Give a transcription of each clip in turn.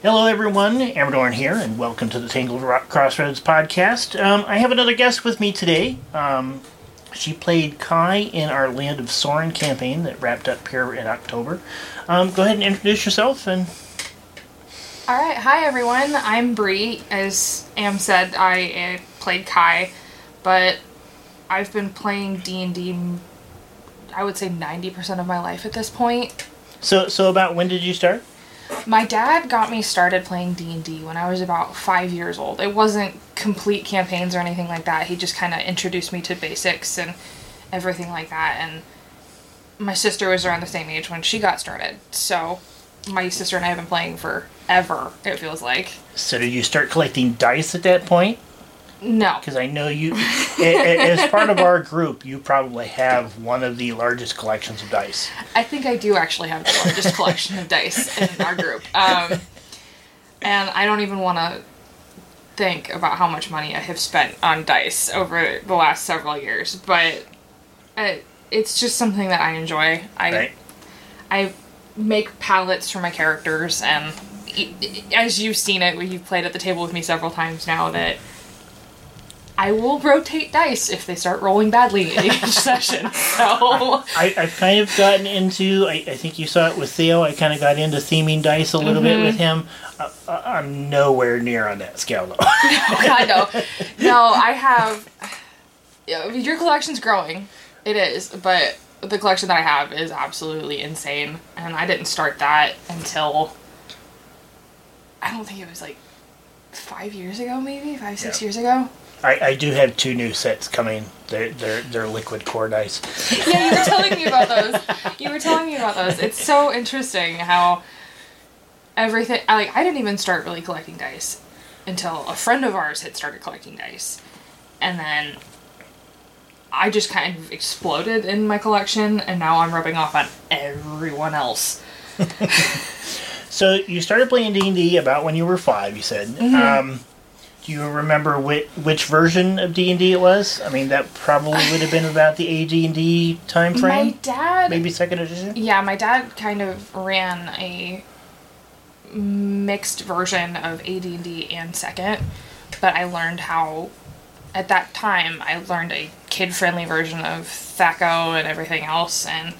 Hello, everyone. Amradorn here, and welcome to the Tangled Rock Crossroads podcast. Um, I have another guest with me today. Um, she played Kai in our Land of Soren campaign that wrapped up here in October. Um, go ahead and introduce yourself and. All right, hi everyone. I'm Bree. As Am said, I uh, played Kai, but I've been playing D and D. I would say ninety percent of my life at this point. So, so about when did you start? My dad got me started playing D&D when I was about 5 years old. It wasn't complete campaigns or anything like that. He just kind of introduced me to basics and everything like that and my sister was around the same age when she got started. So my sister and I have been playing forever, it feels like. So, did you start collecting dice at that point? No. Because I know you, as part of our group, you probably have one of the largest collections of dice. I think I do actually have the largest collection of dice in our group. Um, and I don't even want to think about how much money I have spent on dice over the last several years, but it's just something that I enjoy. I Right? I make palettes for my characters, and as you've seen it, you've played at the table with me several times now that. I will rotate dice if they start rolling badly in each session. So I, I've kind of gotten into. I, I think you saw it with Theo. I kind of got into theming dice a little bit with him. Uh, uh, I'm nowhere near on that scale though. I know. No, I have. yeah, Your collection's growing. It is, but the collection that I have is absolutely insane, and I didn't start that until. I don't think it was like five years ago, maybe five six Yeah. years ago. I, I do have two new sets coming. They're they're, they're liquid core dice. Yeah, you were telling me about those. You were telling me about those. It's so interesting how everything. I like. I didn't even start really collecting dice until a friend of ours had started collecting dice, and then I just kind of exploded in my collection, and now I'm rubbing off on everyone else. So you started playing D and D about when you were five. You said. Mm-hmm. Um, do you remember which, which version of D and D it was? I mean, that probably would have been about the AD and D time frame. My dad. Maybe second edition. Yeah, my dad kind of ran a mixed version of AD&D and Second, but I learned how at that time I learned a kid-friendly version of THAC0 and everything else and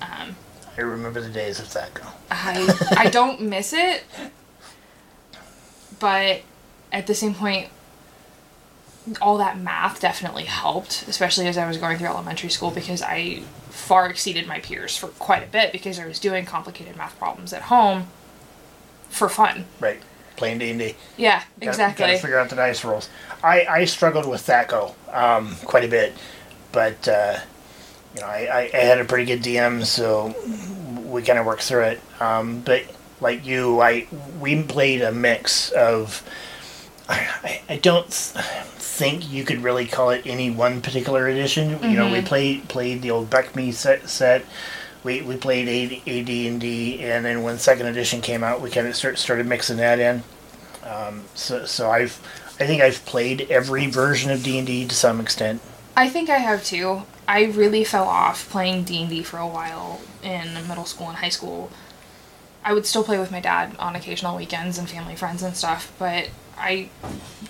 um, I remember the days of THAC0. I I don't miss it, but at the same point all that math definitely helped, especially as I was going through elementary school because I far exceeded my peers for quite a bit because I was doing complicated math problems at home for fun. Right. Playing D and D. Yeah, Got- exactly. Got to figure out the dice rolls. I, I struggled with THAC0 um, quite a bit, but uh, you know I, I, I had a pretty good DM, so we kind of worked through it. Um, but like you, I we played a mix of. I, I don't think you could really call it any one particular edition. You know, we played played the old BECMI set set. We, we played AD and D, and then when second edition came out, we kind of start, started mixing that in. Um, so so I've I think I've played every version of D and D to some extent. I think I have too. I really fell off playing D&D for a while in middle school and high school. I would still play with my dad on occasional weekends and family friends and stuff, but I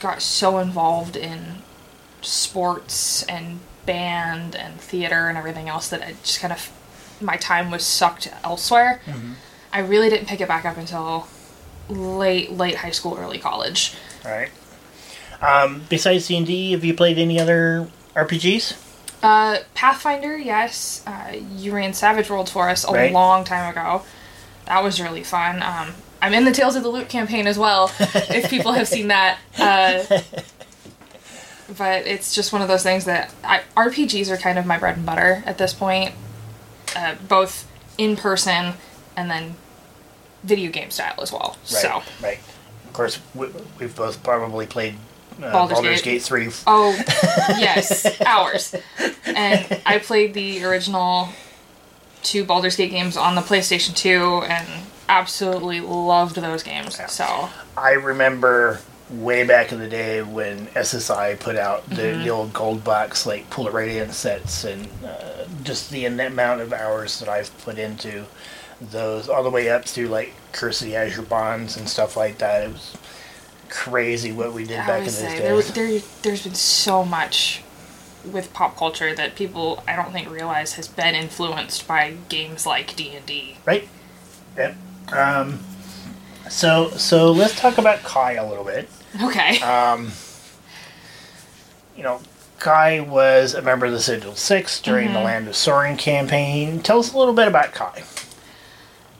got so involved in sports and band and theater and everything else that I just kind of my time was sucked elsewhere. I really didn't pick it back up until late late high school, early college. All right. Um, besides D and D, have you played any other RPGs? Uh, Pathfinder, yes. Uh, you ran Savage Worlds for us a Right. long time ago. That was really fun. Um, I'm in the Tales of the Loop campaign as well, if people have seen that. Uh, but it's just one of those things that I, RPGs are kind of my bread and butter at this point, uh, both in person and then video game style as well. Right. So, right. Of course, we, we've both probably played uh, Baldur's Baldur's, Gate. Gate three. oh yes, hours. And I played the original two Baldur's Gate games on the PlayStation 2 and absolutely loved those games. So, I remember way back in the day when SSI put out the, Mm-hmm. the old gold box like Pool of Radiance sets and uh, just the amount of hours that I've put into those all the way up to like Curse of the Azure Bonds and stuff like that. It was crazy what we did I back in those say days. there, there, there's been so much with pop culture that people I don't think realize has been influenced by games like D and D. Right? Yep. Um, so so let's talk about Kai a little bit. Okay. Um, you know, Kai was a member of the Sigil Six during Mm-hmm. the Land of Soren campaign. Tell us a little bit about Kai.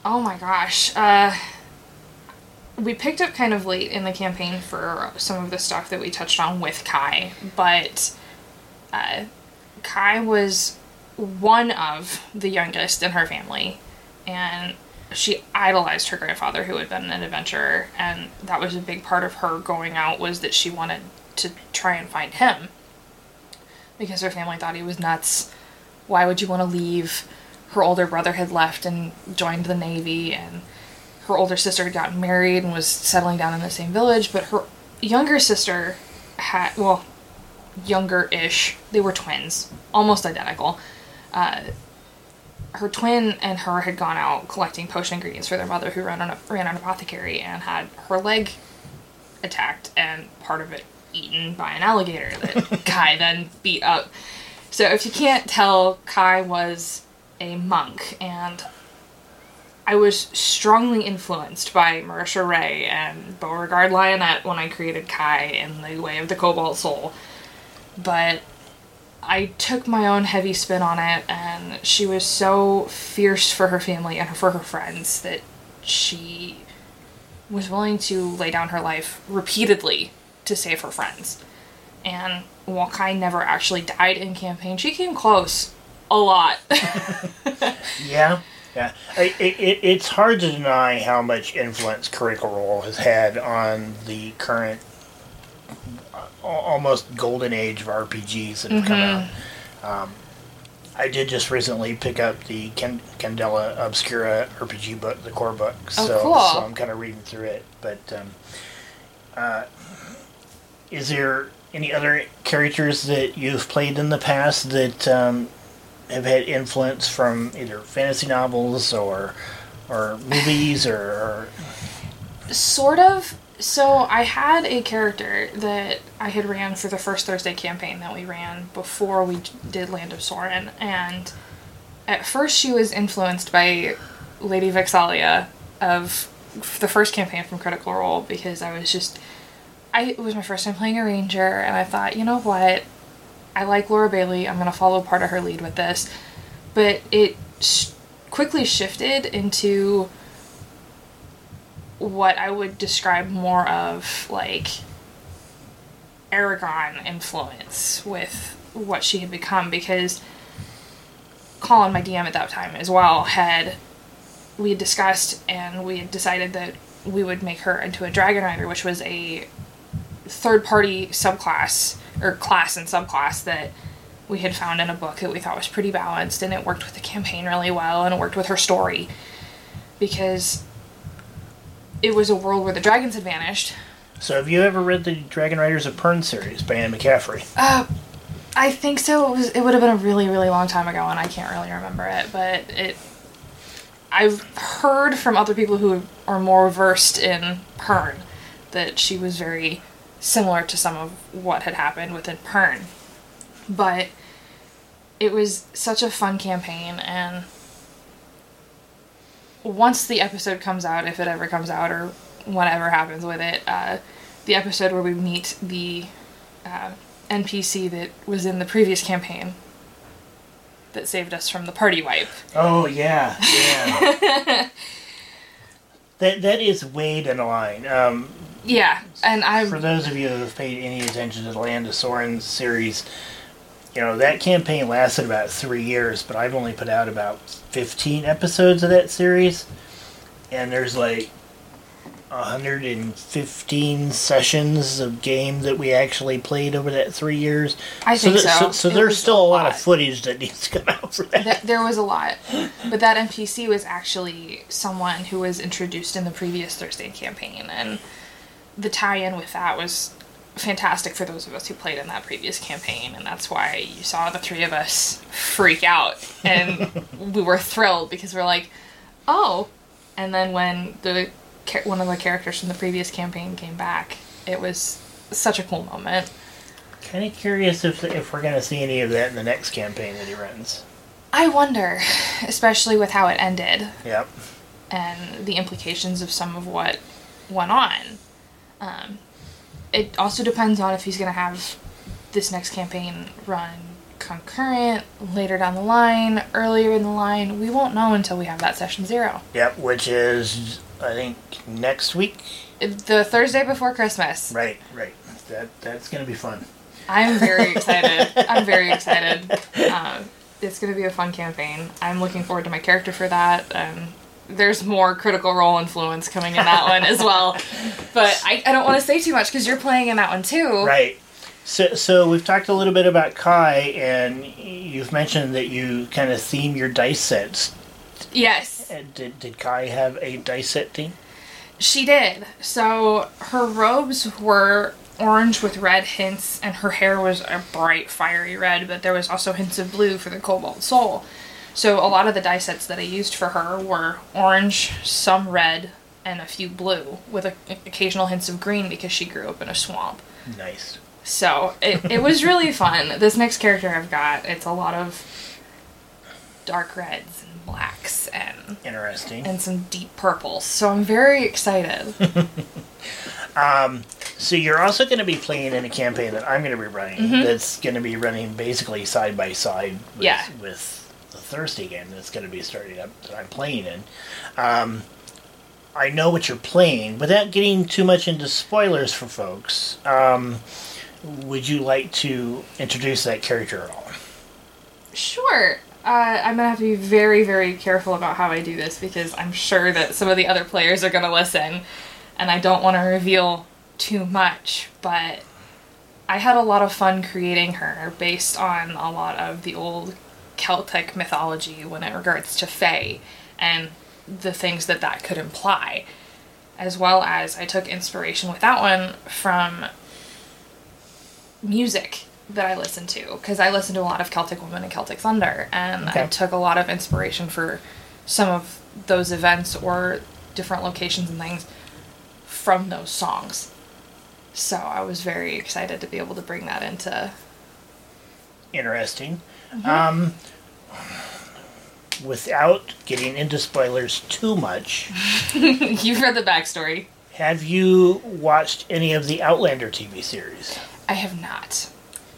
Oh my gosh. Uh, we picked up kind of late in the campaign for some of the stuff that we touched on with Kai, but uh, Kai was one of the youngest in her family, and she idolized her grandfather, who had been an adventurer, and that was a big part of her going out was that she wanted to try and find him because her family thought he was nuts. Why would you want to leave? Her older brother had left and joined the Navy, and her older sister had gotten married and was settling down in the same village, but her younger sister had, well, younger ish, they were twins, almost identical. Uh, her twin and her had gone out collecting potion ingredients for their mother, who ran an, ran an apothecary, and had her leg attacked and part of it eaten by an alligator that Kai then beat up. So if you can't tell, Kai was a monk, and I was strongly influenced by Marisha Ray and Beauregard Lionett when I created Kai in the Way of the Cobalt Soul. But I took my own heavy spin on it, and she was so fierce for her family and for her friends that she was willing to lay down her life repeatedly to save her friends. And while Kai never actually died in campaign, she came close a lot. Yeah, yeah. It, it, it's hard to deny how much influence Critical Role has had on the current, almost golden age of RPGs that have come out. Um, I did just recently pick up the Can- Candela Obscura RPG book, the core book. Oh, so, cool. so I'm kind of reading through it. But um, uh, is there any other characters that you've played in the past that um, have had influence from either fantasy novels or or movies or, or sort of. So I had a character that I had ran for the first Thursday campaign that we ran before we did Land of Soren, and at first she was influenced by Lady Vex'ahlia of the first campaign from Critical Role because I was just I it was my first time playing a ranger, and I thought, you know what, I like Laura Bailey. I'm gonna follow part of her lead with this, but it sh- quickly shifted into what I would describe more of like Eragon influence with what she had become because Colin, my DM at that time as well, had we had discussed and we had decided that we would make her into a dragon rider, which was a third party subclass or class and subclass that we had found in a book that we thought was pretty balanced and it worked with the campaign really well and it worked with her story because it was a world where the dragons had vanished. so have you ever read the Dragon Riders of Pern series by Anne McCaffrey? Uh, I think so. It was. It would have been a really, really long time ago, and I can't really remember it. But it. I've heard from other people who are more versed in Pern that she was very similar to some of what had happened within Pern. But it was such a fun campaign, and once the episode comes out, if it ever comes out, or whatever happens with it, uh, the episode where we meet the uh, NPC that was in the previous campaign that saved us from the party wipe. Oh yeah, yeah. that that is way down the line. Um, Yeah, and I for those of you who have paid any attention to the Land of Soren series, you know that campaign lasted about three years, but I've only put out about fifteen episodes of that series, and there's like. 115 sessions of game that we actually played over that three years. I think th- so. So, It there's still a lot lot. of footage that needs to come out for that. Th- there was a lot, but that NPC was actually someone who was introduced in the previous Thursday campaign, and the tie-in with that was fantastic for those of us who played in that previous campaign, and that's why you saw the three of us freak out, and we were thrilled because we're like, oh, And then when the one of the characters from the previous campaign came back, it was such a cool moment. Kind of curious if if we're gonna see any of that in the next campaign that he runs. I wonder, especially with how it ended Yep. and the implications of some of what went on. Um, it also depends on if he's going to have this next campaign run concurrent, later down the line, earlier in the line. We won't know until we have that session zero. Yep. Which is I think next week. The Thursday before Christmas. Right. Right. That that's gonna be fun. I'm very excited. I'm very excited. Um, it's going to be a fun campaign. I'm looking forward to my character for that. Um, there's more critical role influence coming in that one as well. But I, I don't want to say too much because you're playing in that one too. Right. So, so we've talked a little bit about Kai, and you've mentioned that you kind of theme your dice sets. Yes, Uh, Did, did Kai have a dice set theme? she did. So her robes were orange with red hints, and her hair was a bright, fiery red, but there was also hints of blue for the Cobalt Soul. So a lot of the die sets that I used for her were orange, some red, and a few blue, with a, occasional hints of green because she grew up in a swamp. Nice. So it, it was really fun. This next character I've got, it's a lot of dark reds and blacks and Interesting. and some deep purples. So I'm very excited. um, So you're also going to be playing in a campaign that I'm going to be running. That's going to be running basically side by side with, Yeah. with the Thursday game that's going to be starting up that I'm playing in. Um, I know what you're playing. Without getting too much into spoilers for folks, um, would you like to introduce that character at all? Sure. Uh, I'm gonna have to be very, very careful about how I do this because I'm sure that some of the other players are gonna listen, and I don't want to reveal too much. But I had a lot of fun creating her based on a lot of the old Celtic mythology when it regards to Fae and the things that that could imply, as well as I took inspiration with that one from music that I listen to because I listen to a lot of Celtic Women and Celtic Thunder, and I took a lot of inspiration for some of those events or different locations and things from those songs. So I was very excited to be able to bring that into. Interesting. Um, without getting into spoilers too much, You've read the backstory. have you watched any of the Outlander TV series? I have not.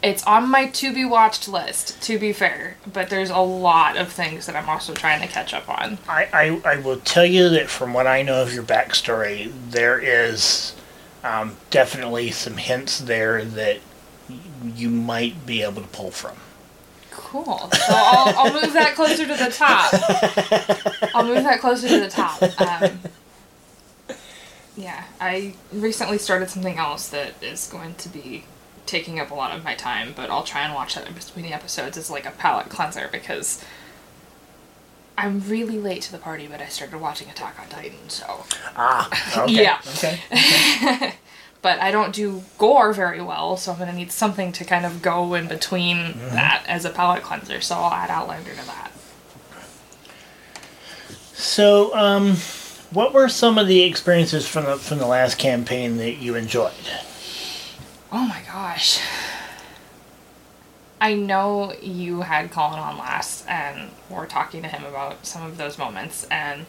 It's on my to be watched list, to be fair, but there's a lot of things that I'm also trying to catch up on. I, I, I will tell you that from what I know of your backstory, there is um, definitely some hints there that you might be able to pull from. Cool. So I'll, I'll move that closer to the top. I'll move that closer to the top. Um, yeah, I recently started something else that is going to be taking up a lot of my time, but I'll try and watch that in between the episodes as like a palate cleanser because I'm really late to the party, but I started watching Attack on Titan, so. Ah, okay. Yeah. Okay. But I don't do gore very well, so I'm gonna need something to kind of go in between that as a palate cleanser, so I'll add Outlander to that. So, um, what were some of the experiences from the from the last campaign that you enjoyed? Oh my gosh. I know you had Colin on last and we're talking to him about some of those moments and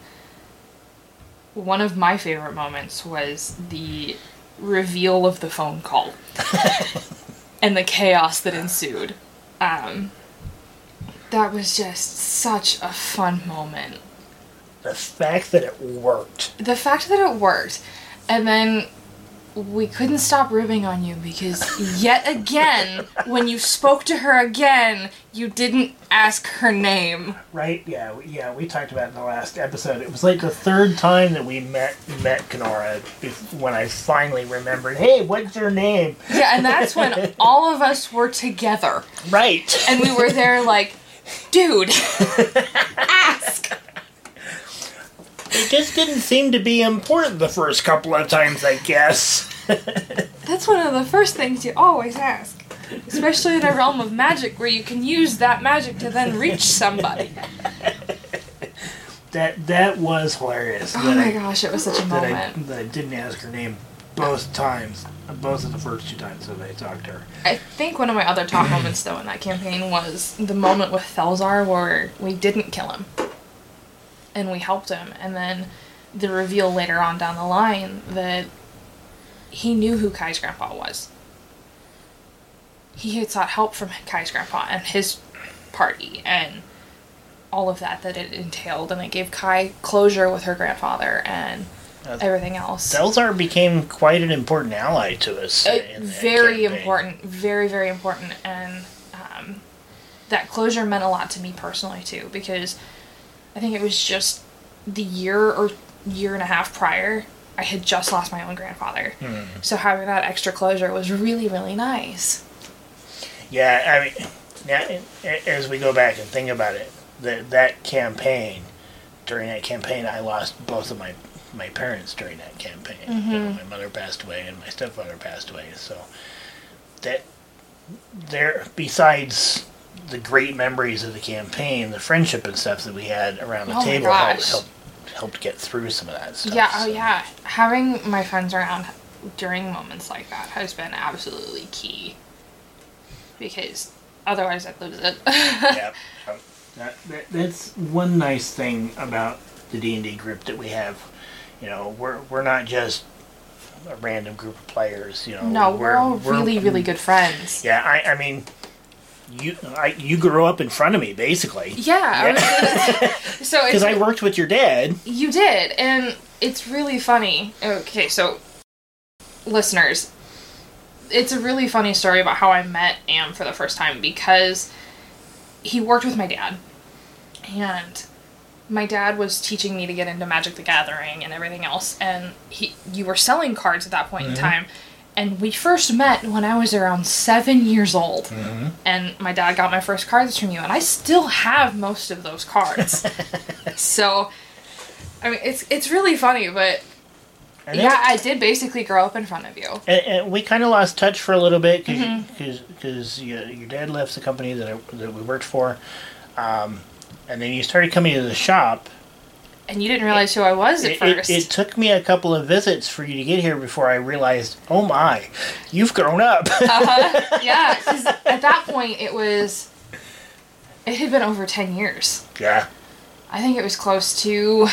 one of my favorite moments was the reveal of the phone call and the chaos that ensued. Um, that was just such a fun moment. The fact that it worked. the fact that it worked and then we couldn't stop ribbing on you because yet again when you spoke to her again you didn't ask her name Right? Yeah, we- yeah. We talked about it in the last episode. It was like the third time that we met met Kenora bef- when I finally remembered. Hey, what's your name? yeah and that's when all of us were together Right. and we were there like dude ask It just didn't seem to be important the first couple of times, I guess. That's one of the first things you always ask especially in a realm of magic where you can use that magic to then reach somebody that that was hilarious. Oh my I, gosh, it was such a that I, moment. that I didn't ask her name both times, both of the first two times that I talked to her. I think one of my other top moments though in that campaign was the moment with Felzar where we didn't kill him. And we helped him and then the reveal later on down the line that he knew who Kai's grandpa was. He had sought help from Kai's grandpa and his party and all of that that it entailed and it gave Kai closure with her grandfather and Uh, everything else. Delzar became quite an important ally to us. Uh, very campaign. important very very important and um, that closure meant a lot to me personally too because i think it was just the year or year and a half prior i had just lost my own grandfather Hmm. so having that extra closure was really really nice Yeah, I mean, now as we go back and think about it, that that campaign, during that campaign, I lost both of my my parents during that campaign. Mm-hmm. know, my mother passed away and my stepfather passed away. So that there, besides the great memories of the campaign, the friendship and stuff that we had around the Oh table helped, helped helped get through some of that stuff. yeah oh so. yeah having my friends around during moments like that has been absolutely key because otherwise i'd lose it yeah. Um, That, that, that's one nice thing about the D and D group that we have. You know, we're we're not just a random group of players. You know, no we're, all really really good friends Yeah, I, I mean, you I, you grew up in front of me basically yeah, was- so because I worked with your dad. You did, and it's really funny. Okay, so listeners, it's a really funny story about how I met Am for the first time because he worked with my dad, and my dad was teaching me to get into Magic the Gathering and everything else, and he you were selling cards at that point in mm-hmm. time. And we first met when I was around seven years old. And my dad got my first cards from you, and I still have most of those cards. so, I mean, it's it's really funny, but And yeah, I did basically grow up in front of you. and, and we kind of lost touch for a little bit because Mm-hmm. your, your dad left the company that I, that we worked for, um, and then you started coming to the shop. And you didn't realize who I was at It, it, first. it took me a couple of visits for you to get here before I realized, oh my, you've grown up. Uh-huh. yeah, because at that point it was. It had been over 10 years. yeah. I think it was close to.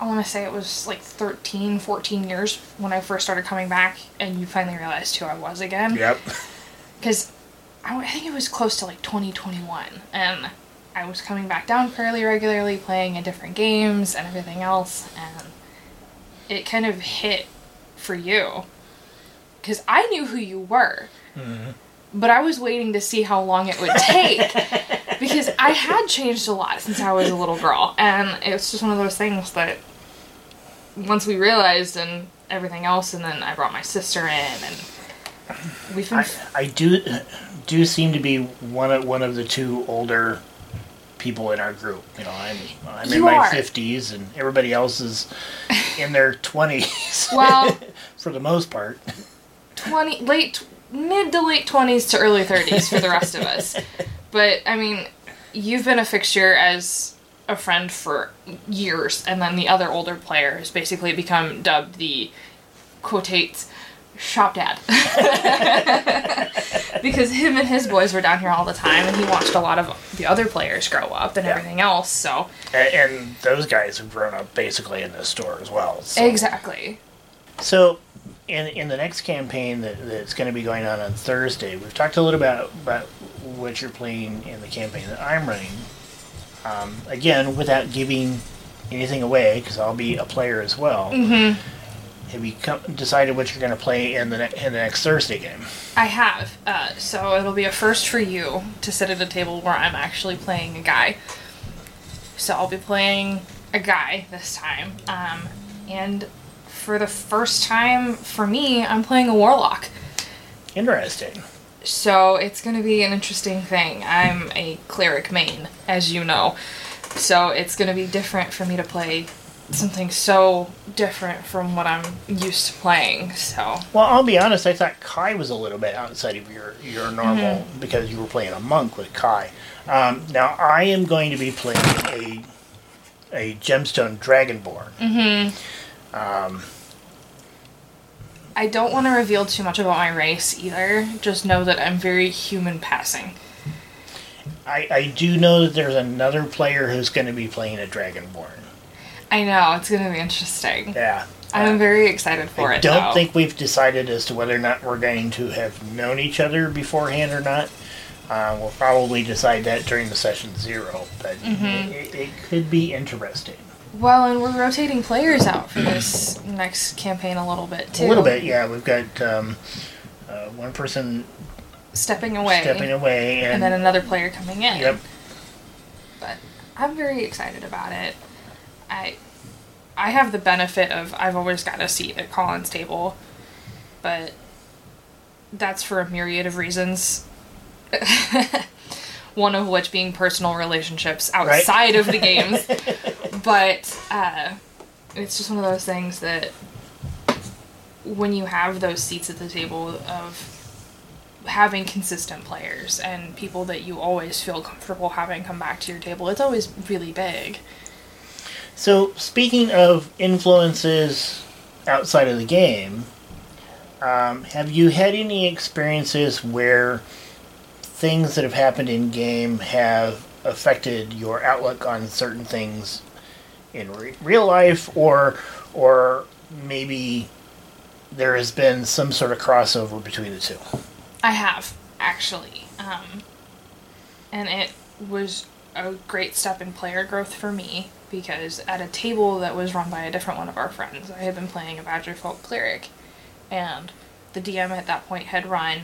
I want to say it was like 13, 14 years when I first started coming back, and you finally realized who I was again. Yep. because I, I think it was close to like 2021 and i was coming back down fairly regularly playing in different games and everything else and it kind of hit for you. Because i knew who you were mm-hmm. but i was waiting to see how long it would take because i had changed a lot since i was a little girl and it's just one of those things that once we realized and everything else and then i brought my sister in and we've been I, I do do seem to be one of one of the two older people in our group. You know, I'm I'm in my fifties, and everybody else is in their twenties. Well- for the most part. 20 late mid to late 20s to early 30s for the rest of us but i mean you've been a fixture as a friend for years and then the other older player has basically become dubbed the quotates shop dad because him and his boys were down here all the time and he watched a lot of the other players grow up and Yeah. everything else so And, and those guys have grown up basically in this store as well. So. exactly So, in in the next campaign that, that's going to be going on on Thursday, we've talked a little about about what you're playing in the campaign that I'm running. Um, again, without giving anything away, because I'll be a player as well. Mm-hmm. Have you come, decided what you're going to play in the ne- in the next Thursday game? I have. Uh, so it'll be a first for you to sit at a table where I'm actually playing a guy. So I'll be playing a guy this time. Um, and for the first time for me, I'm playing a warlock. Interesting. So it's going to be an interesting thing. I'm a cleric main, as you know. So it's going to be different for me to play something so different from what I'm used to playing. So Well, I'll be honest. I thought Kai was a little bit outside of your your normal Mm-hmm. because you were playing a monk with Kai. Um, now I am going to be playing a a gemstone dragonborn. Mm-hmm. Um, I don't want to reveal too much about my race either. Just know that I'm very human passing. I, I do know that there's another player who's going to be playing a dragonborn. I know it's going to be interesting. Yeah. I'm very excited for it. I it. don't though. think we've decided as to whether or not we're going to have known each other beforehand or not. Uh, we'll probably decide that during the session zero, but Mm-hmm. it, it could be interesting. Well, and we're rotating players out for this next campaign a little bit too. A little bit, yeah. We've got um, uh, one person stepping away, stepping away, and, and then another player coming in. yep, But I'm very excited about it. I I have the benefit of I've always got a seat at Colin's table, but that's for a myriad of reasons. One of which being personal relationships outside of the games. But uh, it's just one of those things that when you have those seats at the table of having consistent players and people that you always feel comfortable having come back to your table, it's always really big. So, speaking of influences outside of the game, um, have you had any experiences where things that have happened in game have affected your outlook on certain things in re- real life, or or maybe there has been some sort of crossover between the two? I have actually, um, and it was a great step in player growth for me because at a table that was run by a different one of our friends, I had been playing a Badger Folk cleric, and the DM at that point had run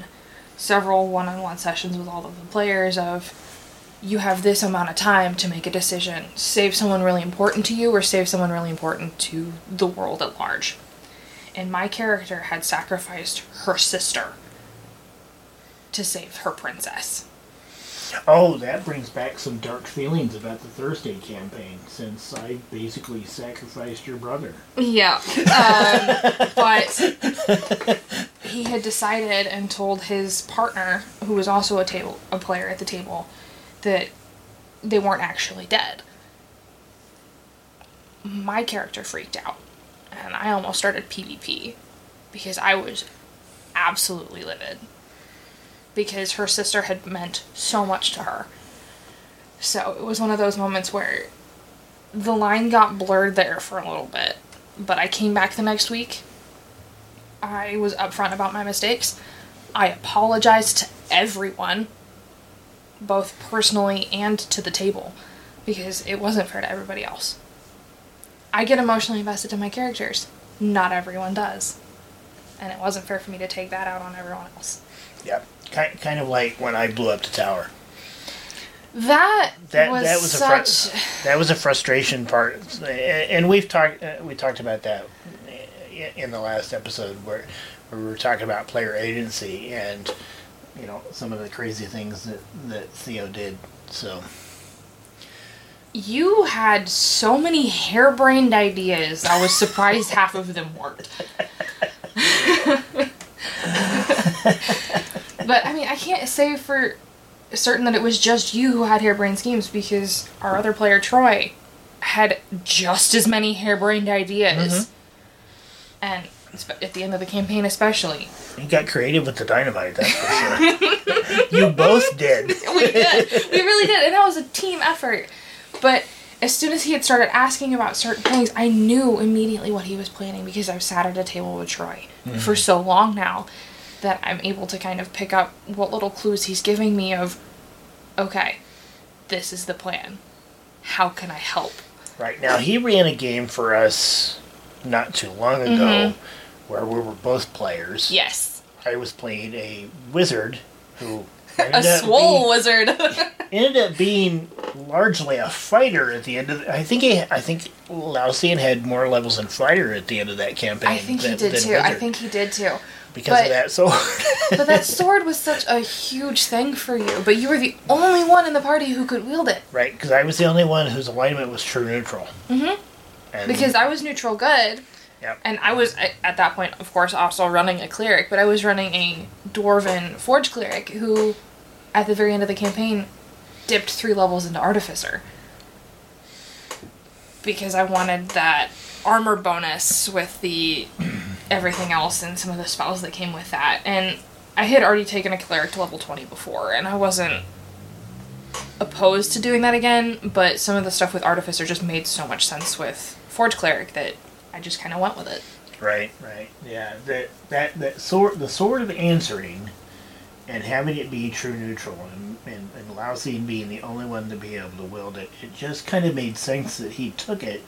several one-on-one sessions with all of the players of you have this amount of time to make a decision. Save someone really important to you or save someone really important to the world at large. And my character had sacrificed her sister to save her princess. Oh, that brings back some dark feelings about the Thursday campaign, since I basically sacrificed your brother. Yeah. Um, but he had decided and told his partner, who was also a table a player at the table, that they weren't actually dead. My character freaked out, and I almost started PvP because I was absolutely livid. Because her sister had meant so much to her. So it was one of those moments where the line got blurred there for a little bit. But I came back the next week. I was upfront about my mistakes. I apologized to everyone, both personally and to the table, because it wasn't fair to everybody else. I get emotionally invested in my characters. Not everyone does. And it wasn't fair for me to take that out on everyone else. Yep. Kind, kind of like when I blew up the tower. That, That was, that was a such. fr- that was a frustration part, and we've talked uh, we talked about that in the last episode where, where we were talking about player agency and you know some of the crazy things that that Theo did. So You had so many harebrained ideas. I was surprised half of them worked. but I mean, I can't say for certain that it was just you who had harebrained schemes because our other player Troy had just as many harebrained ideas. Mm-hmm. And at the end of the campaign, especially, you got creative with the dynamite. That's for sure. you both did. we did. We really did. And that was a team effort. But as soon as he had started asking about certain things, I knew immediately what he was planning because I've sat at a table with Troy mm-hmm. for so long now that I'm able to kind of pick up what little clues he's giving me of, okay, this is the plan. How can I help? Right now, he ran a game for us not too long ago, mm-hmm. where we were both players. Yes. I was playing a wizard who A swole being- wizard. ended up being largely a fighter at the end of. The, I think he, I think Lausian had more levels in fighter at the end of that campaign. I think he did than too. I think he did too. Because but- of that. sword. But that sword was such a huge thing for you. But you were the only one in the party who could wield it. right, because I was the only one whose alignment was true neutral. Mhm. And because I was neutral good, Yep. and I was at that point, of course, also running a cleric, but I was running a dwarven forge cleric who, at the very end of the campaign, dipped three levels into artificer because I wanted that armor bonus with the everything else and some of the spells that came with that. And I had already taken a cleric to level 20 before, and I wasn't opposed to doing that again, but some of the stuff with Artificer just made so much sense with Forge Cleric that I just kind of went with it. Right, right, yeah. That that that sword, the sword of answering, and having it be true neutral, and, and, and Lousy being the only one to be able to wield it, it just kind of made sense that he took it.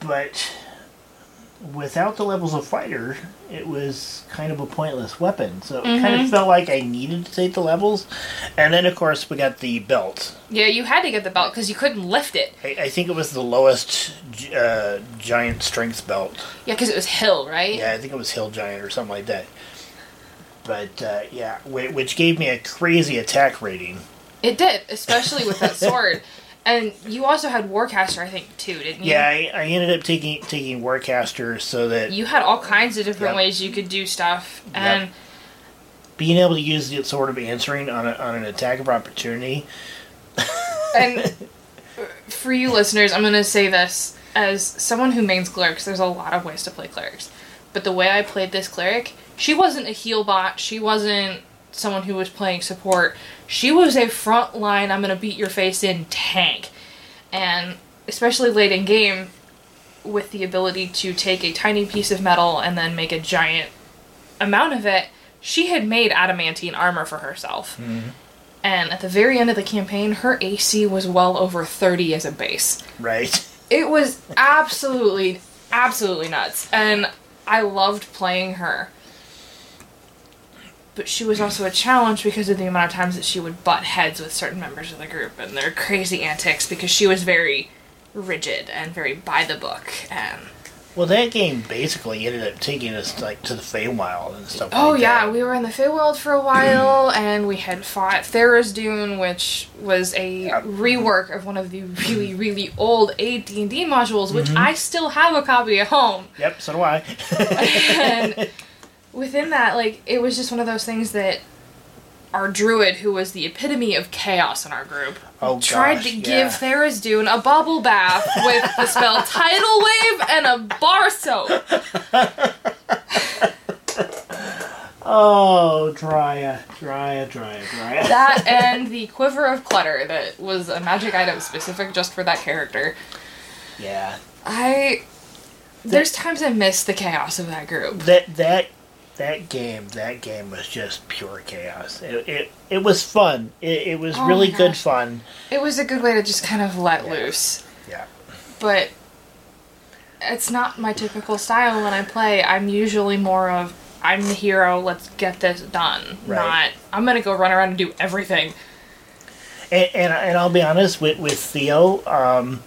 But without the levels of fighter, it was kind of a pointless weapon. So it kind of felt like I needed to take the levels. And then, of course, we got the belt. Yeah, you had to get the belt because you couldn't lift it. I, I think it was the lowest uh, giant strength belt. Yeah, because it was hill, right? Yeah, I think it was Hill Giant or something like that. But uh, yeah, which gave me a crazy attack rating. It did, especially with that sword. And you also had Warcaster, I think, too, didn't you? Yeah, I, I ended up taking taking Warcaster so that You had all kinds of different Yep. ways you could do stuff, and being able to use the sword of answering on, a, on an attack of opportunity. and for you listeners, I'm gonna say this as someone who mains clerics. There's a lot of ways to play clerics, but the way I played this cleric, she wasn't a heal bot. She wasn't someone who was playing support. She was a front line. I'm gonna beat your face in tank, and especially late in game, with the ability to take a tiny piece of metal and then make a giant amount of it. She had made adamantine armor for herself. Mm-hmm. And at the very end of the campaign, her AC was well over 30 as a base. Right. It was absolutely, absolutely nuts. And I loved playing her. But she was also a challenge because of the amount of times that she would butt heads with certain members of the group and their crazy antics because she was very rigid and very by the book. And Well, that game basically ended up taking us like to the Feywild and stuff. Oh like yeah, that. we were in the Feywild for a while, and we had fought Tharizdun, which was a Yep. rework of one of the really, really old AD and D modules, which Mm-hmm. I still have a copy at home. Yep. So do I. and within that, like, it was just one of those things that our druid, who was the epitome of chaos in our group, Oh, tried gosh, to yeah. give Tharizdun a bubble bath with the spell Tidal Wave and a bar soap. oh, Drya, Drya, Drya, Drya. that and the quiver of clutter that was a magic item specific just for that character. yeah. I there's times I miss the chaos of that group. that that that game that game was just pure chaos it it, it was fun it, it was Oh really good fun It was a good way to just kind of let Yeah. loose. yeah But it's not my typical style when I play. I'm usually more of I'm the hero, let's get this done. Right. Not I'm gonna go run around and do everything. and and, and i'll be honest with with theo um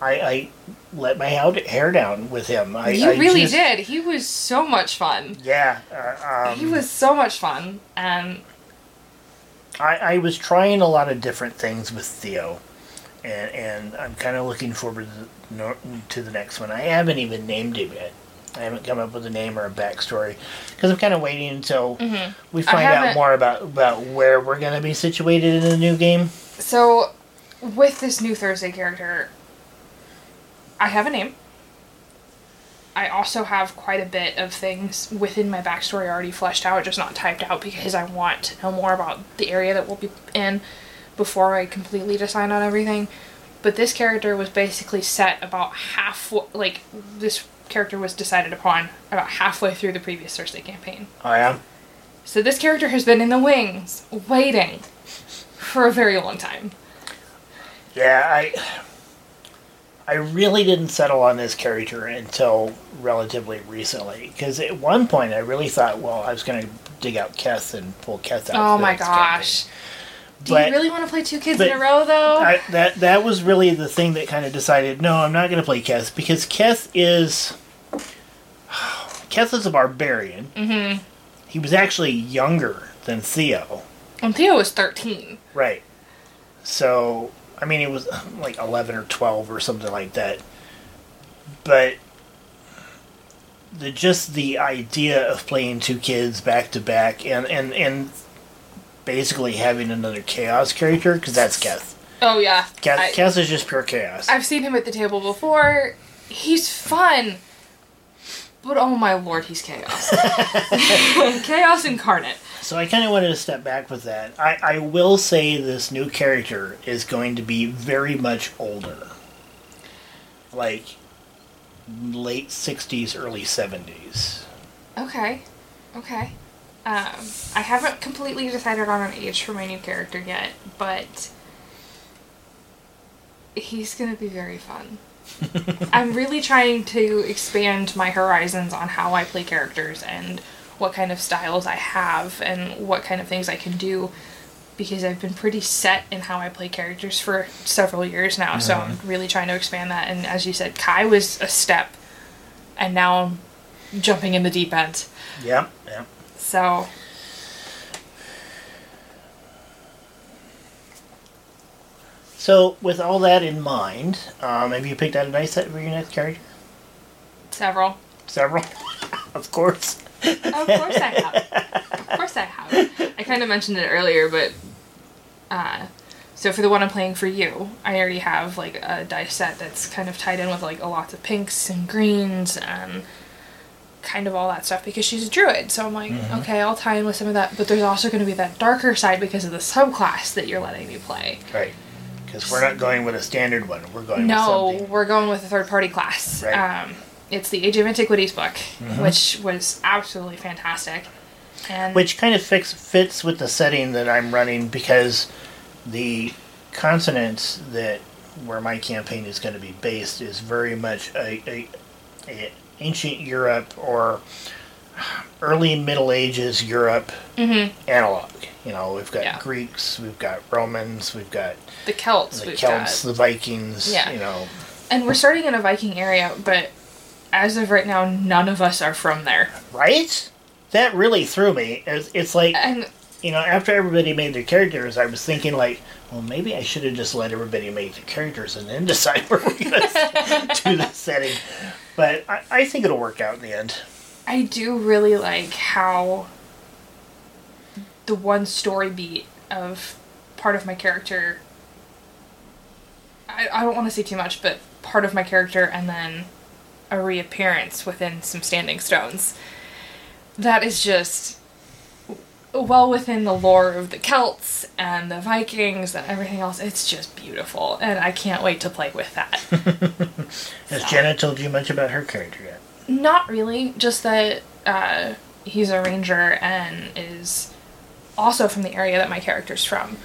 i i let my hair down with him I, you I really just- did. He was so much fun. yeah uh, um, he was so much fun and I, I was trying a lot of different things with Theo, and and I'm kind of looking forward to the, to the next one. I haven't even named him yet. I haven't come up with a name or a backstory because I'm kind of waiting until we find out more about about where we're going to be situated in the new game. So, with this new Thursday character, I have a name. I also have quite a bit of things within my backstory already fleshed out, just not typed out because I want to know more about the area that we'll be in before I completely decide on everything. But this character was basically set about half, like, this character was decided upon about halfway through the previous Thursday campaign. I am. So this character has been in the wings, waiting for a very long time. Yeah, I I really didn't settle on this character until relatively recently because at one point I really thought, well, I was going to dig out Keth and pull Keth out. Oh my campaign. gosh. Do But- you really want to play two kids in a row though? I, that that was really the thing that kind of decided. No, I'm not going to play Keth because Keth is Keth is a barbarian. Mm-hmm. He was actually younger than Theo, and Theo was 13. right? So I mean, it was like 11 or 12 or something like that. But the just the idea of playing two kids back to back and and and basically having another chaos character because that's Keth. Oh yeah. Kaz, I, Kaz is just pure chaos. I've seen him at the table before. He's fun. But oh my lord, he's chaos. chaos incarnate. So I kind of wanted to step back with that. I, I will say this new character is going to be very much older. Like late 60s, early 70s. Okay. Okay. Um, I haven't completely decided on an age for my new character yet, but he's gonna be very fun. I'm really trying to expand my horizons on how I play characters and what kind of styles I have and what kind of things I can do because I've been pretty set in how I play characters for several years now. So I'm uh-huh. really trying to expand that. And as you said, Kai was a step, and now I'm jumping in the deep end. Yeah, yeah. So So with all that in mind, um, have you picked out a nice set for your next character? several. Several? of course. Of course I have. Of course I have. I kind of mentioned it earlier, but uh, so for the one I'm playing for you, I already have like a dice set that's kind of tied in with like a lots of pinks and greens and kind of all that stuff because she's a druid. So I'm like, okay, I'll tie in with some of that, but there's also going to be that darker side because of the subclass that you're letting me play. Right. Because we're not going with a standard one. We're going No, with something. we're going with a third party class. Right. Um, it's the Age of Antiquities book, which was absolutely fantastic. And Which kind of fix, fits with the setting that I'm running because the consonants that where my campaign is going to be based is very much a, a, a ancient Europe or early Middle Ages Europe analog. You know, we've got Mm-hmm. Yeah. Greeks, we've got Romans, we've got the Celts, the we've Celts, got. the Vikings. Yeah. You know, And we're starting in a Viking area, but as of right now, none of us are from there. right? That really threw me. It's, it's like And you know, after everybody made their characters, I was thinking like, well, maybe I should have just let everybody make their characters and then decide where we're gonna do the setting. But I, I think it'll work out in the end. I do really like how the one story beat of part of my character. I, I don't want to say too much, but part of my character and then a reappearance within some standing stones. That is just well within the lore of the Celts and the Vikings and everything else. It's just beautiful, and I can't wait to play with that. Has So. Jenna told you much about her character yet? Not really, just that uh, he's a ranger and is also from the area that my character's from.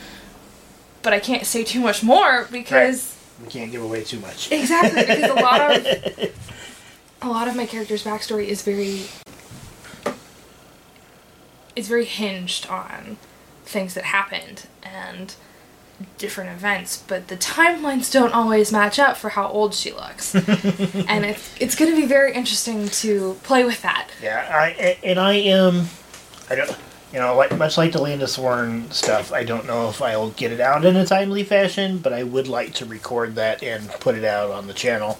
But I can't say too much more because We can't give away too much. exactly because a lot of a lot of my character's backstory is very is very hinged on things that happened and different events, but the timelines don't always match up for how old she looks. and it's it's going to be very interesting to play with that. Yeah, I and I am. I don't. You know, like much like the Land of Soren stuff, I don't know if I'll get it out in a timely fashion, but I would like to record that and put it out on the channel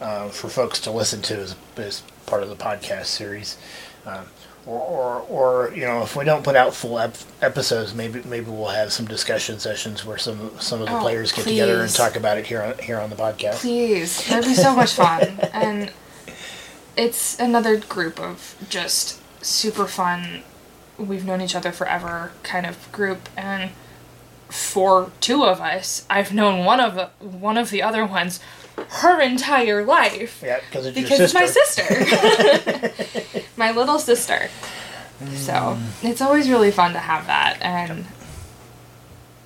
uh, for folks to listen to as, as part of the podcast series. Um, or, or, or, you know, if we don't put out full ep- episodes, maybe maybe we'll have some discussion sessions where some some of the Oh, players get together and talk about it here on here on the podcast. Please, that'd be so much fun. And it's another group of just super fun. We've known each other forever kind of group, and for two of us, I've known one of the one of the other ones her entire life Yeah, because it's because it's my sister. my little sister. So it's always really fun to have that and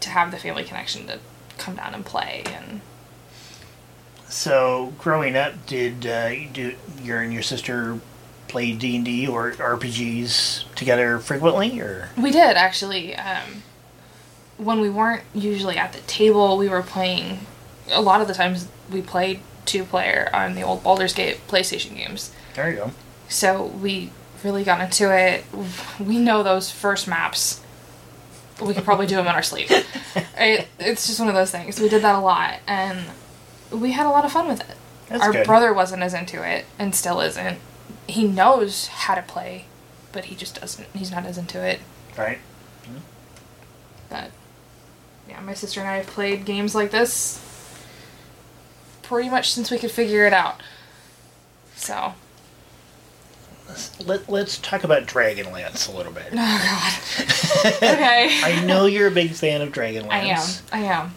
to have the family connection to come down and play and So, growing up, did uh, you do you and your sister play D and D or RPGs together frequently, or We did actually. Um, when we weren't usually at the table, we were playing. A lot of the times, we played two player on the old Baldur's Gate PlayStation games. there you go. So we really got into it. We know those first maps. We could probably do them in our sleep. It, it's just one of those things. We did that a lot, and we had a lot of fun with it. That's our good. brother wasn't as into it, and still isn't. He knows how to play, but he just doesn't. He's not as into it. Right? But yeah, my sister and I have played games like this pretty much since we could figure it out. So, Let, let's talk about Dragonlance a little bit. oh god. okay. I know you're a big fan of Dragonlance. I am. I am.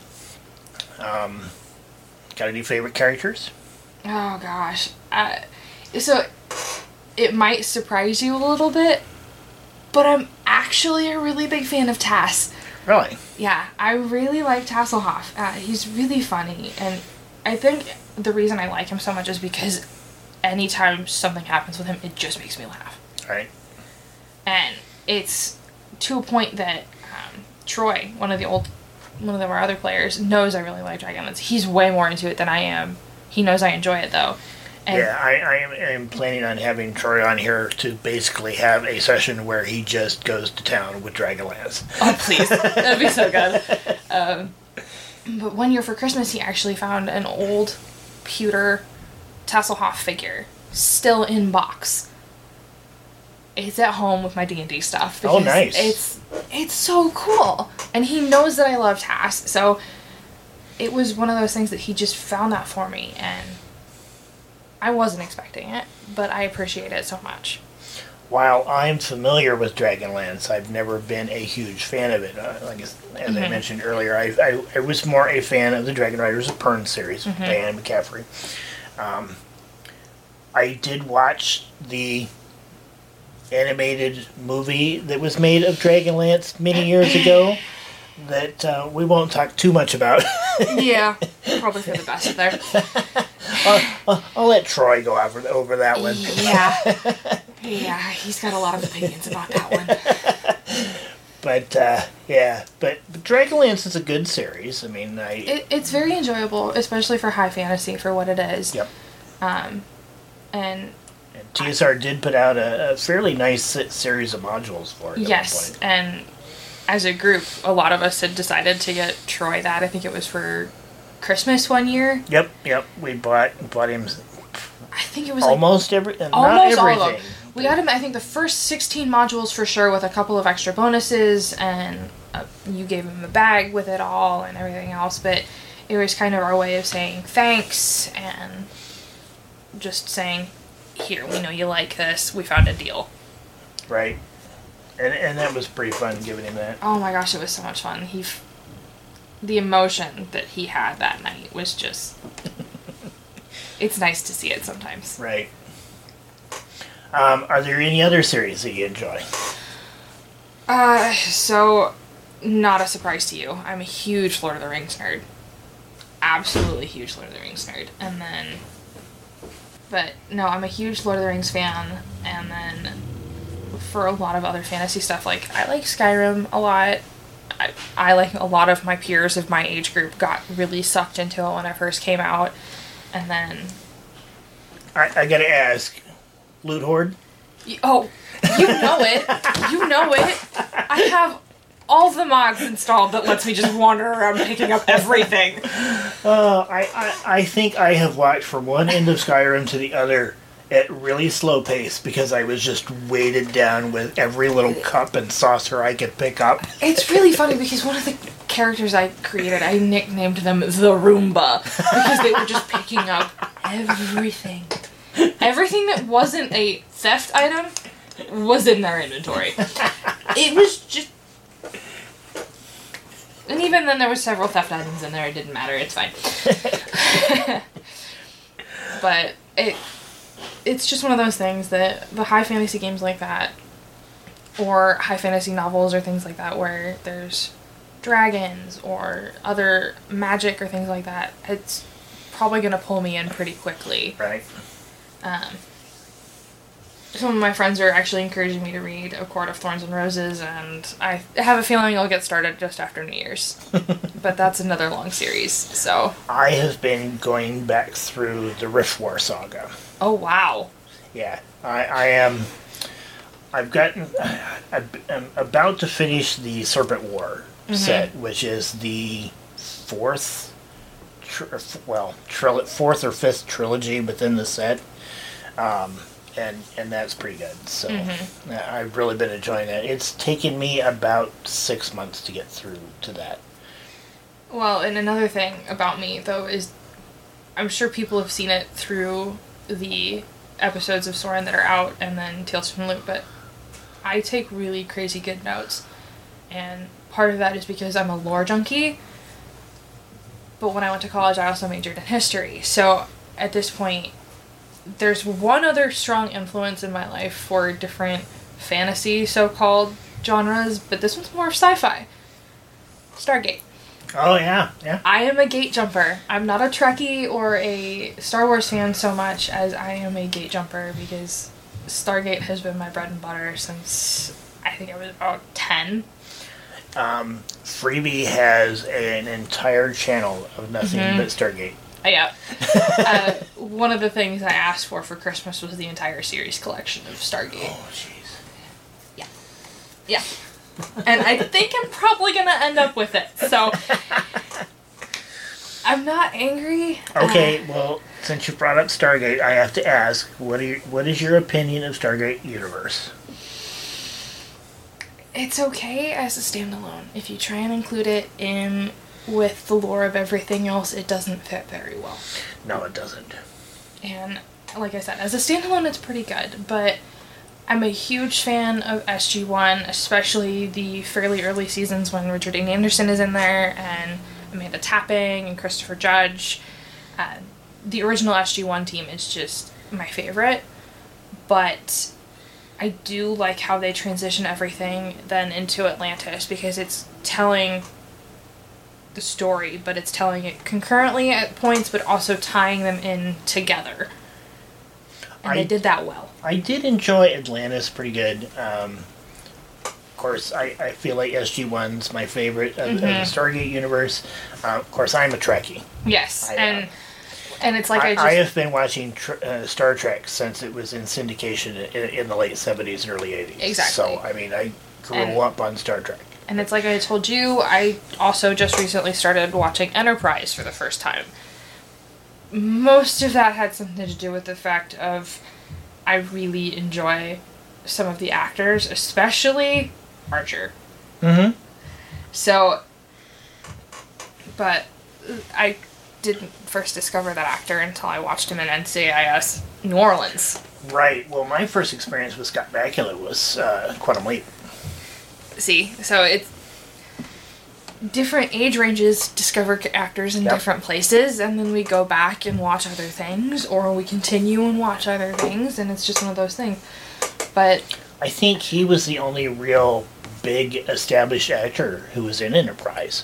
Um, got any favorite characters? Oh gosh. Uh, so it might surprise you a little bit, but I'm actually a really big fan of Tass. Really? Yeah, I really like Tasselhoff. Uh, he's really funny, and I think the reason I like him so much is because anytime something happens with him, it just makes me laugh. Right. And it's to a point that um, Troy, one of the old, one of our other players, knows I really like Dragonlance. He's way more into it than I am. He knows I enjoy it though. And Yeah, I, I am, am planning on having Troy on here to basically have a session where he just goes to town with Dragonlance. Oh, please. That'd be so good. Um, but one year for Christmas, he actually found an old pewter Tasselhoff figure still in box. It's at home with my D and D stuff. Oh, nice. It's it's so cool, and he knows that I love Tass. So it was one of those things that he just found that for me, and I wasn't expecting it, but I appreciate it so much. While I'm familiar with Dragonlance, I've never been a huge fan of it. Uh, like as, as I Mhm. mentioned earlier, I, I, I was more a fan of the Dragon Riders of Pern series Mm-hmm. by Anne McCaffrey. Um, I did watch the animated movie that was made of Dragonlance many years ago that uh, we won't talk too much about. yeah, probably for the best there. I'll, I'll let Troy go over, over that one. Yeah. Yeah, he's got a lot of opinions about that one. But uh, yeah, but, but Dragonlance is a good series. I mean, I It, it's very enjoyable, especially for high fantasy for what it is. yep. Um, and And TSR did put out a, a fairly nice series of modules for it. yes, and as a group, a lot of us had decided to get Troy that. I think it was for Christmas one year. Yep, yep. We bought bought him I think it was like almost every, uh, not almost all everything. We got him, I think, the first 16 modules for sure, with a couple of extra bonuses, and uh, you gave him a bag with it all and everything else. But it was kind of our way of saying thanks and just saying, here, we know you like this. We found a deal. Right. And and that was pretty fun giving him that. Oh my gosh, it was so much fun. He, f- the emotion that he had that night was just. it's nice to see it sometimes. Right. Um, are there any other series that you enjoy? Uh, so, not a surprise to you. I'm a huge Lord of the Rings nerd. Absolutely huge Lord of the Rings nerd. And then, but no, I'm a huge Lord of the Rings fan. And then, for a lot of other fantasy stuff, like I like Skyrim a lot. I, I like a lot of my peers of my age group got really sucked into it when I first came out. And then, I, I gotta ask, Loot Horde. oh, you know it. You know it. I have all the mods installed that lets me just wander around picking up everything. Uh, I, I I think I have walked from one end of Skyrim to the other at really slow pace because I was just weighted down with every little cup and saucer I could pick up. It's really funny because one of the characters I created, I nicknamed them the Roomba because they were just picking up everything. Everything that wasn't a theft item was in their inventory. It was just. And even then, there were several theft items in there. It didn't matter. It's fine. but it, it's just one of those things that the high fantasy games like that, or high fantasy novels or things like that, where there's dragons or other magic or things like that, it's probably gonna pull me in pretty quickly. Right. Um, some of my friends are actually encouraging me to read A Court of Thorns and Roses, and I have a feeling I'll get started just after New Year's. but that's another long series, so. I have been going back through the Rift War saga. Oh, wow. Yeah, I, I am. I've gotten. I'm about to finish the Serpent War set, which is the fourth, tr- well, tril- fourth or fifth trilogy within the set, um, and and that's pretty good. So uh, I've really been enjoying it. It's taken me about six months to get through to that. Well, and another thing about me though is, I'm sure people have seen it through the episodes of Soren that are out, and then Tales from the Loop. But I take really crazy good notes, and part of that is because I'm a lore junkie. But when I went to college, I also majored in history. So at this point, there's one other strong influence in my life for different fantasy so-called genres, but this one's more sci-fi. Stargate. Oh yeah, yeah. I am a gate jumper. I'm not a Trekkie or a Star Wars fan so much as I am a gate jumper because Stargate has been my bread and butter since I think I was about 10. Um, Freebie has an entire channel of nothing Mhm. but Stargate. Uh, yeah. uh, one of the things I asked for for Christmas was the entire series collection of Stargate. Oh jeez. Yeah. Yeah. and I think I'm probably going to end up with it. So I'm not angry. Okay, Uh, well, since you brought up Stargate, I have to ask, what are your, what is your opinion of Stargate Universe? It's okay as a standalone. If you try and include it in with the lore of everything else, it doesn't fit very well. No, it doesn't. And like I said, as a standalone, it's pretty good. But I'm a huge fan of SG1, especially the fairly early seasons when Richard Dean Anderson is in there and Amanda Tapping and Christopher Judge. Uh, the original SG1 team is just my favorite. But I do like how they transition everything then into Atlantis because it's telling the story, but it's telling it concurrently at points, but also tying them in together. And I- they did that well. I did enjoy Atlantis pretty good. Um, of course, I, I feel like SG1's my favorite of, of the Mhm. Stargate universe. Uh, of course, I'm a Trekkie. Yes, I, uh, and it's like I, I, just I have been watching tr- uh, Star Trek since it was in syndication in, in the late 70s and early 80s. Exactly. So, I mean, I grew And- up on Star Trek. and it's like I told you. I also just recently started watching Enterprise for the first time. Most of that had something to do with the fact of I really enjoy some of the actors, especially Archer. Mm-hmm. So, but I didn't first discover that actor until I watched him in NCIS New Orleans. Right. Well, my first experience with Scott Bakula was uh, Quantum Leap. See, so it's different age ranges discover actors in Yep. different places, and then we go back and watch other things, or we continue and watch other things, and it's just one of those things. But I think he was the only real big established actor who was in Enterprise.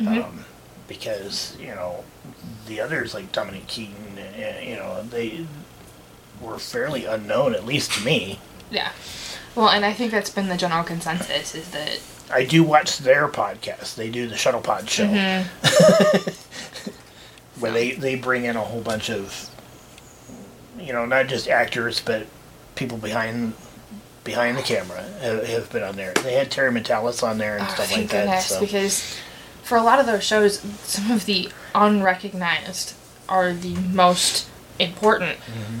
Mhm. Um, because, you know, the others like Dominic Keating, uh, you know, they were fairly unknown, at least to me. yeah, well, and I think that's been the general consensus is that I do watch their podcast. They do the Shuttle Pod show. Mm-hmm. where they, they bring in a whole bunch of you know not just actors but people behind behind the camera have, have been on there they had Terry Matalas on there and Oh, stuff like that goodness, so because for a lot of those shows, some of the unrecognized are the most important. Mm-hmm.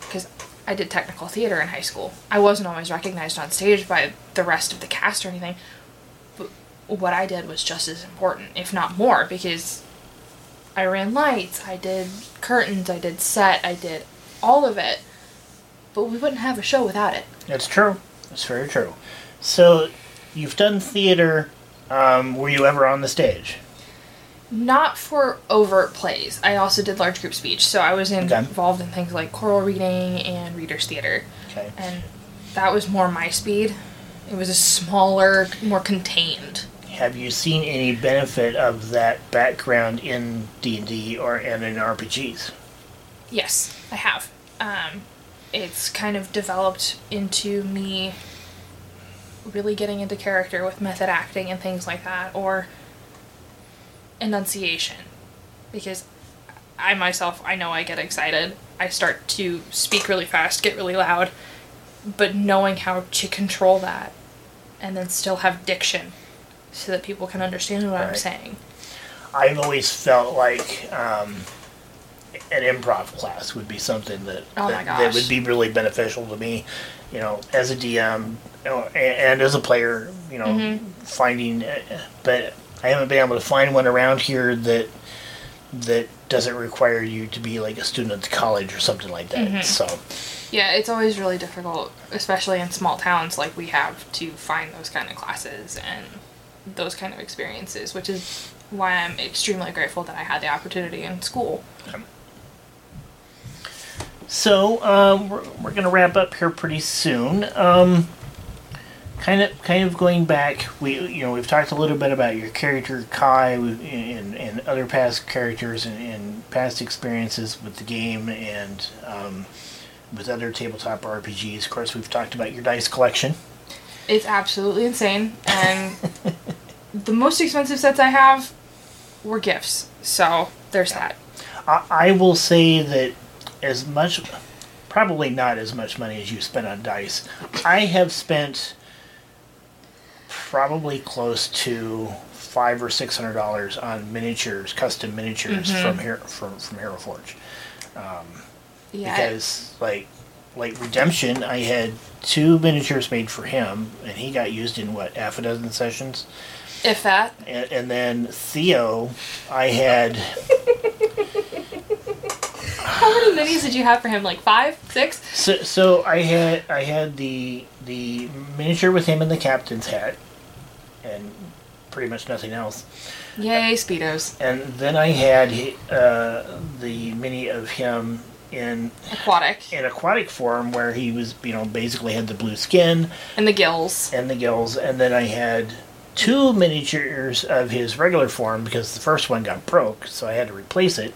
Because I did technical theater in high school, I wasn't always recognized on stage by the rest of the cast or anything. But what I did was just as important, if not more, because I ran lights, I did curtains, I did set, I did all of it. But we wouldn't have a show without it. that's true that's very true so you've done theater um, were you ever on the stage Not for overt plays. I also did large group speech, so I was in, Okay. involved in things like choral reading and readers theater, okay and that was more my speed. It was a smaller, more contained. have you seen any benefit of that background in d&d or and in rpgs Yes, I have. Um, it's kind of developed into me really getting into character with method acting and things like that, or enunciation. Because I myself, I know I get excited. I start to speak really fast, get really loud, but knowing how to control that and then still have diction so that people can understand what I'm saying. I've always felt like um, an improv class would be something that Oh that, that would be really beneficial to me, you know, as a DM you know, and, and as a player, you know, Mhm. finding. Uh, but I haven't been able to find one around here that that doesn't require you to be like a student at college or something like that. So Yeah, it's always really difficult, especially in small towns like we have, to find those kind of classes and those kind of experiences, which is why I'm extremely grateful that I had the opportunity in school. So um, we're, we're going to wrap up here pretty soon. Um, kind of kind of going back, we you know we've talked a little bit about your character Kai and, and other past characters and, and past experiences with the game and um, with other tabletop RPGs. Of course, we've talked about your dice collection. It's absolutely insane, and the most expensive sets I have were gifts. So there's that. I, I will say that as much, probably not as much money as you spent on dice. I have spent probably close to five or six hundred dollars on miniatures, custom miniatures mm-hmm. from here from from Hero Forge. Um, yeah. Because like like Redemption, I had two miniatures made for him, and he got used in what half a dozen sessions. if that. And, and then Theo, I had How many minis did you have for him? Like five, six? So, so I had I had the the miniature with him in the captain's hat, and pretty much nothing else. Yay, speedos. And then I had uh, the mini of him in Aquatic. in aquatic form, where he was you know basically had the blue skin And the gills. and the gills. And then I had two miniatures of his regular form because the first one got broke, so I had to replace it.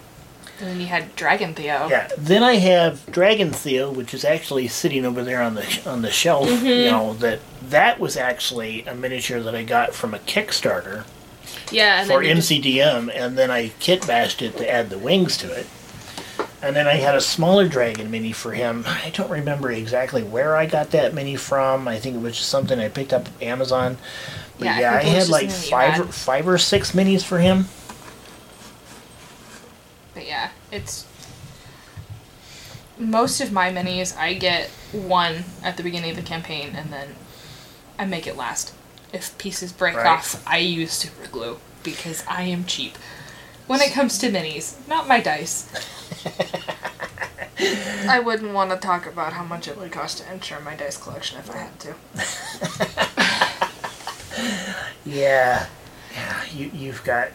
And then you had Dragon Theo. Yeah. Then I have Dragon Theo, which is actually sitting over there on the on the shelf. You mm-hmm. know that that was actually a miniature that I got from a Kickstarter Yeah, and for then you just- MCDM, and then I kit bashed it to add the wings to it. And then I had a smaller dragon mini for him. I don't remember exactly where I got that mini from. I think it was just something I picked up at Amazon. But Yeah, I yeah, I, think it was had like something that you five had. or, five or six minis for him. But yeah, it's most of my minis. I get one at the beginning of the campaign, and then I make it last. If pieces break Right. off, I use super glue because I am cheap. When it comes to minis, not my dice. I wouldn't want to talk about how much it would cost to insure my dice collection if I had to. Yeah, yeah. You you've got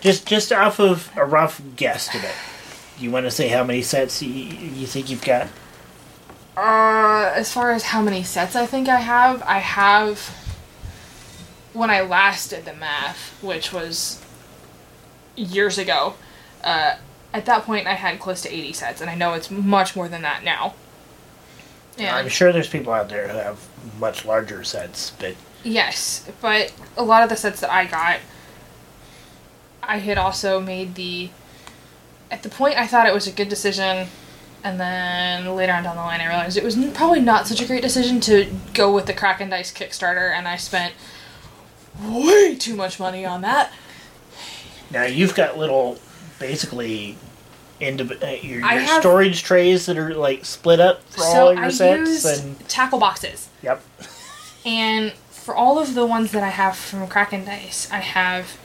just just off of a rough guess, guesstimate. You want to say how many sets you, you think you've got? Uh, as far as how many sets I think I have, I have. When I last did the math, which was years ago, uh, at that point I had close to 80 sets, and I know it's much more than that now. I'm sure there's people out there who have much larger sets, but yes, but a lot of the sets that I got, I had also made the. At the point, I thought it was a good decision, and then later on down the line, I realized it was probably not such a great decision to go with the Kraken Dice Kickstarter, and I spent way too much money on that. now you've got little, basically, indiv- uh, your, your have- storage trays that are like split up for all your I sets, and tackle boxes, yep, and for all of the ones that I have from Kraken Dice, I have.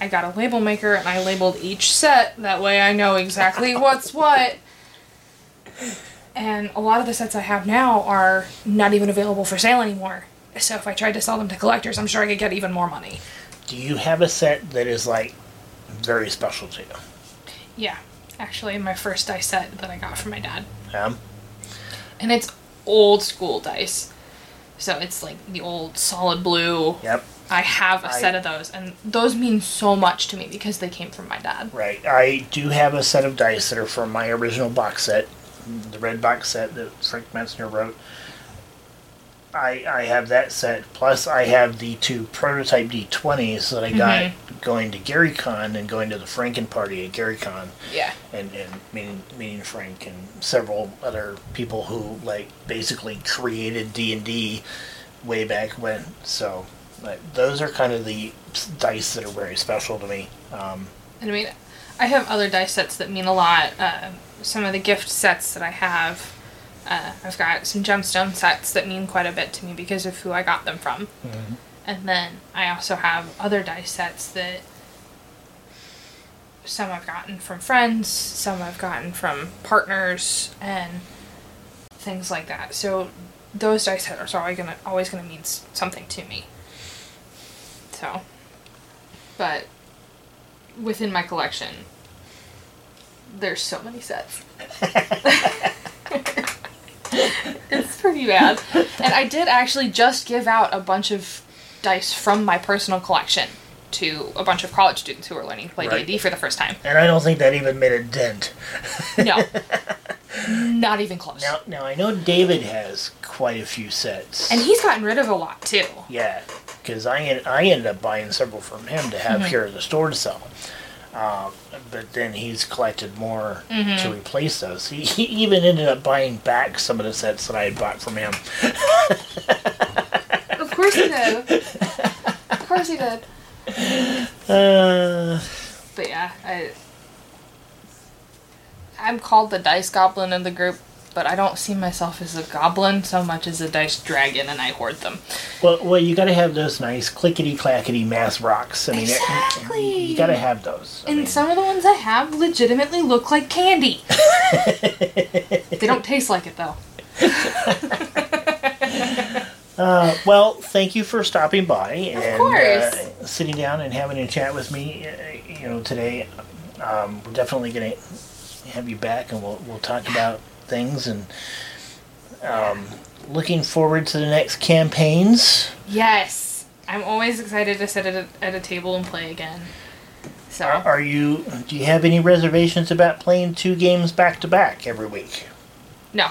I got a label maker and I labeled each set. That way I know exactly what's what. And a lot of the sets I have now are not even available for sale anymore. So if I tried to sell them to collectors, I'm sure I could get even more money. do you have a set that is like very special to you? Yeah, actually, my first dice set that I got from my dad. Um, And it's old school dice. So it's like the old solid blue. yep. I have a I- set of those, and those mean so much to me because they came from my dad. Right. I do have a set of dice that are from my original box set, the red box set that Frank Mentzer wrote. I I have that set. Plus, I have the two prototype D20s that I got mm-hmm. going to GaryCon and going to the Franken party at GaryCon, Yeah. and and meeting meeting Frank and several other people who like basically created D and D way back when. So. Like, those are kind of the dice that are very special to me. Um, And I mean, I have other dice sets that mean a lot. Uh, some of the gift sets that I have, uh, I've got some gemstone sets that mean quite a bit to me because of who I got them from. And then I also have other dice sets that some I've gotten from friends, some I've gotten from partners, and things like that. So those dice sets are always gonna always gonna mean something to me. So, but within my collection, there's so many sets. it's pretty bad. And I did actually just give out a bunch of dice from my personal collection to a bunch of college students who were learning to play Right. D&D for the first time. And I don't think that even made a dent. No. Not even close. Now, now I know David has quite a few sets. And he's gotten rid of a lot too. yeah, because I en- I ended up buying several from him to have here at the store to sell. Uh, but then he's collected more to replace those. He, he even ended up buying back some of the sets that I had bought from him. Of course he did. of course he did. Uh, But yeah, I I'm called the dice goblin in the group, but I don't see myself as a goblin so much as a dice dragon, and I hoard them. well, well, you got to have those nice clickety clackety mass rocks. I mean, it- Exactly. you got to have those. I And mean, some of the ones I have legitimately look like candy. they don't taste like it though. Uh, well, thank you for stopping by and. Uh, sitting down and having a chat with me. Uh, you know, today um, we're definitely going to have you back, and we'll we'll talk about things and um, looking forward to the next campaigns. Yes, I'm always excited to sit at a, at a table and play again. So Are, are you? Do you have any reservations about playing two games back to back every week? no.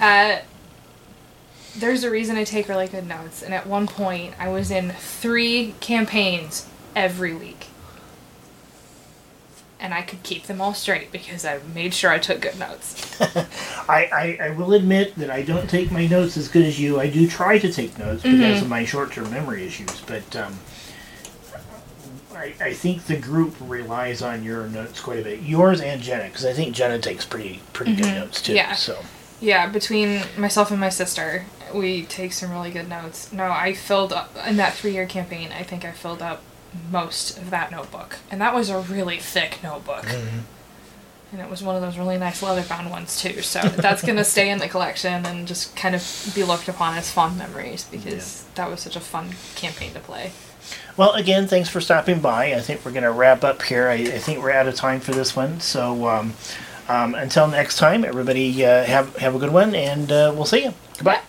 Uh, there's a reason I take really good notes, and at one point I was in three campaigns every week. And I could keep them all straight because I made sure I took good notes. I, I, I will admit that I don't take my notes as good as you. I do try to take notes because of my short term memory issues, but um, I, I think the group relies on your notes quite a bit. Yours and Jenna, because I think Jenna takes pretty pretty good notes too. Yeah. So Yeah, between myself and my sister, we take some really good notes. No, I filled up in that three year campaign. I think I filled up most of that notebook, and that was a really thick notebook. And it was one of those really nice leather bound ones too. So that's gonna stay in the collection and just kind of be looked upon as fond memories because that was such a fun campaign to play. Well, again, thanks for stopping by. I think we're going to wrap up here. I, I think we're out of time for this one. So um, um, until next time, everybody uh, have have a good one, and uh, we'll see you. Goodbye.